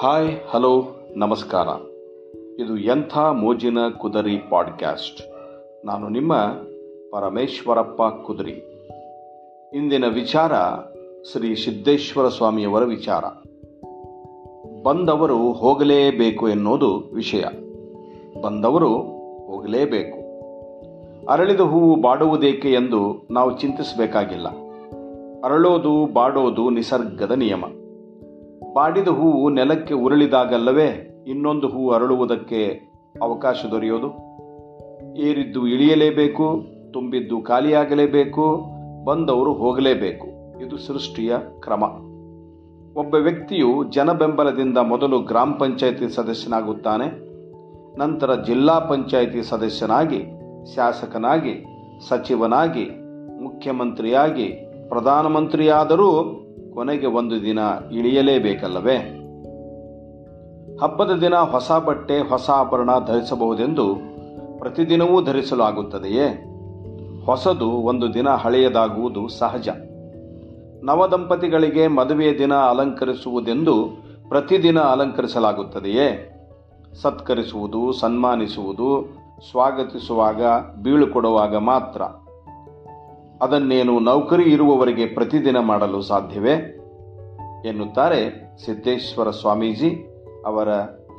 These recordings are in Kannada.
ಹಾಯ್ ಹಲೋ ನಮಸ್ಕಾರ. ಇದು ಎಂಥ ಮೋಜಿನ ಕುದರಿ ಪಾಡ್ಕ್ಯಾಸ್ಟ್ ನಾನು ನಿಮ್ಮ ಪರಮೇಶ್ವರಪ್ಪ ಕುದರಿ. ಇಂದಿನ ವಿಚಾರ ಶ್ರೀ ಸಿದ್ದೇಶ್ವರ ಸ್ವಾಮಿಯವರ ವಿಚಾರ. ಬಂದವರು ಹೋಗಲೇಬೇಕು ಎನ್ನುವುದು ವಿಷಯ. ಬಂದವರು ಹೋಗಲೇಬೇಕು. ಅರಳಿದ ಹೂವು ಬಾಡುವುದೇಕೆ ಎಂದು ನಾವು ಚಿಂತಿಸಬೇಕಾಗಿಲ್ಲ. ಅರಳೋದು ಬಾಡೋದು ನಿಸರ್ಗದ ನಿಯಮ. ಬಾಡಿದ ಹೂವು ನೆಲಕ್ಕೆ ಉರುಳಿದಾಗಲ್ಲವೇ? ಇನ್ನೊಂದು ಹೂವು ಅರಳುವುದಕ್ಕೆ ಅವಕಾಶ ದೊರೆಯೋದು? ಏರಿದ್ದು ಇಳಿಯಲೇಬೇಕು, ತುಂಬಿದ್ದು ಖಾಲಿಯಾಗಲೇಬೇಕು, ಬಂದವರು ಹೋಗಲೇಬೇಕು. ಇದು ಸೃಷ್ಟಿಯ ಕ್ರಮ. ಒಬ್ಬ ವ್ಯಕ್ತಿಯು ಜನಬೆಂಬಲದಿಂದ ಮೊದಲು ಗ್ರಾಮ ಪಂಚಾಯಿತಿ ಸದಸ್ಯನಾಗುತ್ತಾನೆ, ನಂತರ ಜಿಲ್ಲಾ ಪಂಚಾಯಿತಿ ಸದಸ್ಯನಾಗಿ, ಶಾಸಕನಾಗಿ, ಸಚಿವನಾಗಿ, ಮುಖ್ಯಮಂತ್ರಿಯಾಗಿ, ಪ್ರಧಾನಮಂತ್ರಿಯಾದರೂ ಕೊನೆಗೆ ಒಂದು ದಿನ ಇಳಿಯಲೇಬೇಕಲ್ಲವೇ? ಹಬ್ಬದ ದಿನ ಹೊಸ ಬಟ್ಟೆ, ಹೊಸ ಆಭರಣ ಧರಿಸಬಹುದೆಂದು ಪ್ರತಿದಿನವೂ ಧರಿಸಲಾಗುತ್ತದೆಯೇ? ಹೊಸದು ಒಂದು ದಿನ ಹಳೆಯದಾಗುವುದು ಸಹಜ. ನವದಂಪತಿಗಳಿಗೆ ಮದುವೆಯ ದಿನ ಅಲಂಕರಿಸುವುದೆಂದು ಪ್ರತಿದಿನ ಅಲಂಕರಿಸಲಾಗುತ್ತದೆಯೇ? ಸತ್ಕರಿಸುವುದು, ಸನ್ಮಾನಿಸುವುದು, ಸ್ವಾಗತಿಸುವಾಗ, ಬೀಳುಕೊಡುವಾಗ ಮಾತ್ರ. ಅದನ್ನೇನು ನೌಕರಿ ಇರುವವರಿಗೆ ಪ್ರತಿದಿನ ಮಾಡಲು ಸಾಧ್ಯವೇ? ಎನ್ನುತ್ತಾರೆ ಸಿದ್ದೇಶ್ವರ ಸ್ವಾಮೀಜಿ ಅವರ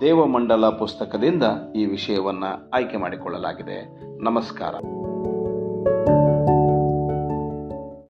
ದೇವಮಂಡಲ ಪುಸ್ತಕದಿಂದ ಈ ವಿಷಯವನ್ನು ಆಯ್ಕೆ ಮಾಡಿಕೊಳ್ಳಲಾಗಿದೆ. ನಮಸ್ಕಾರ.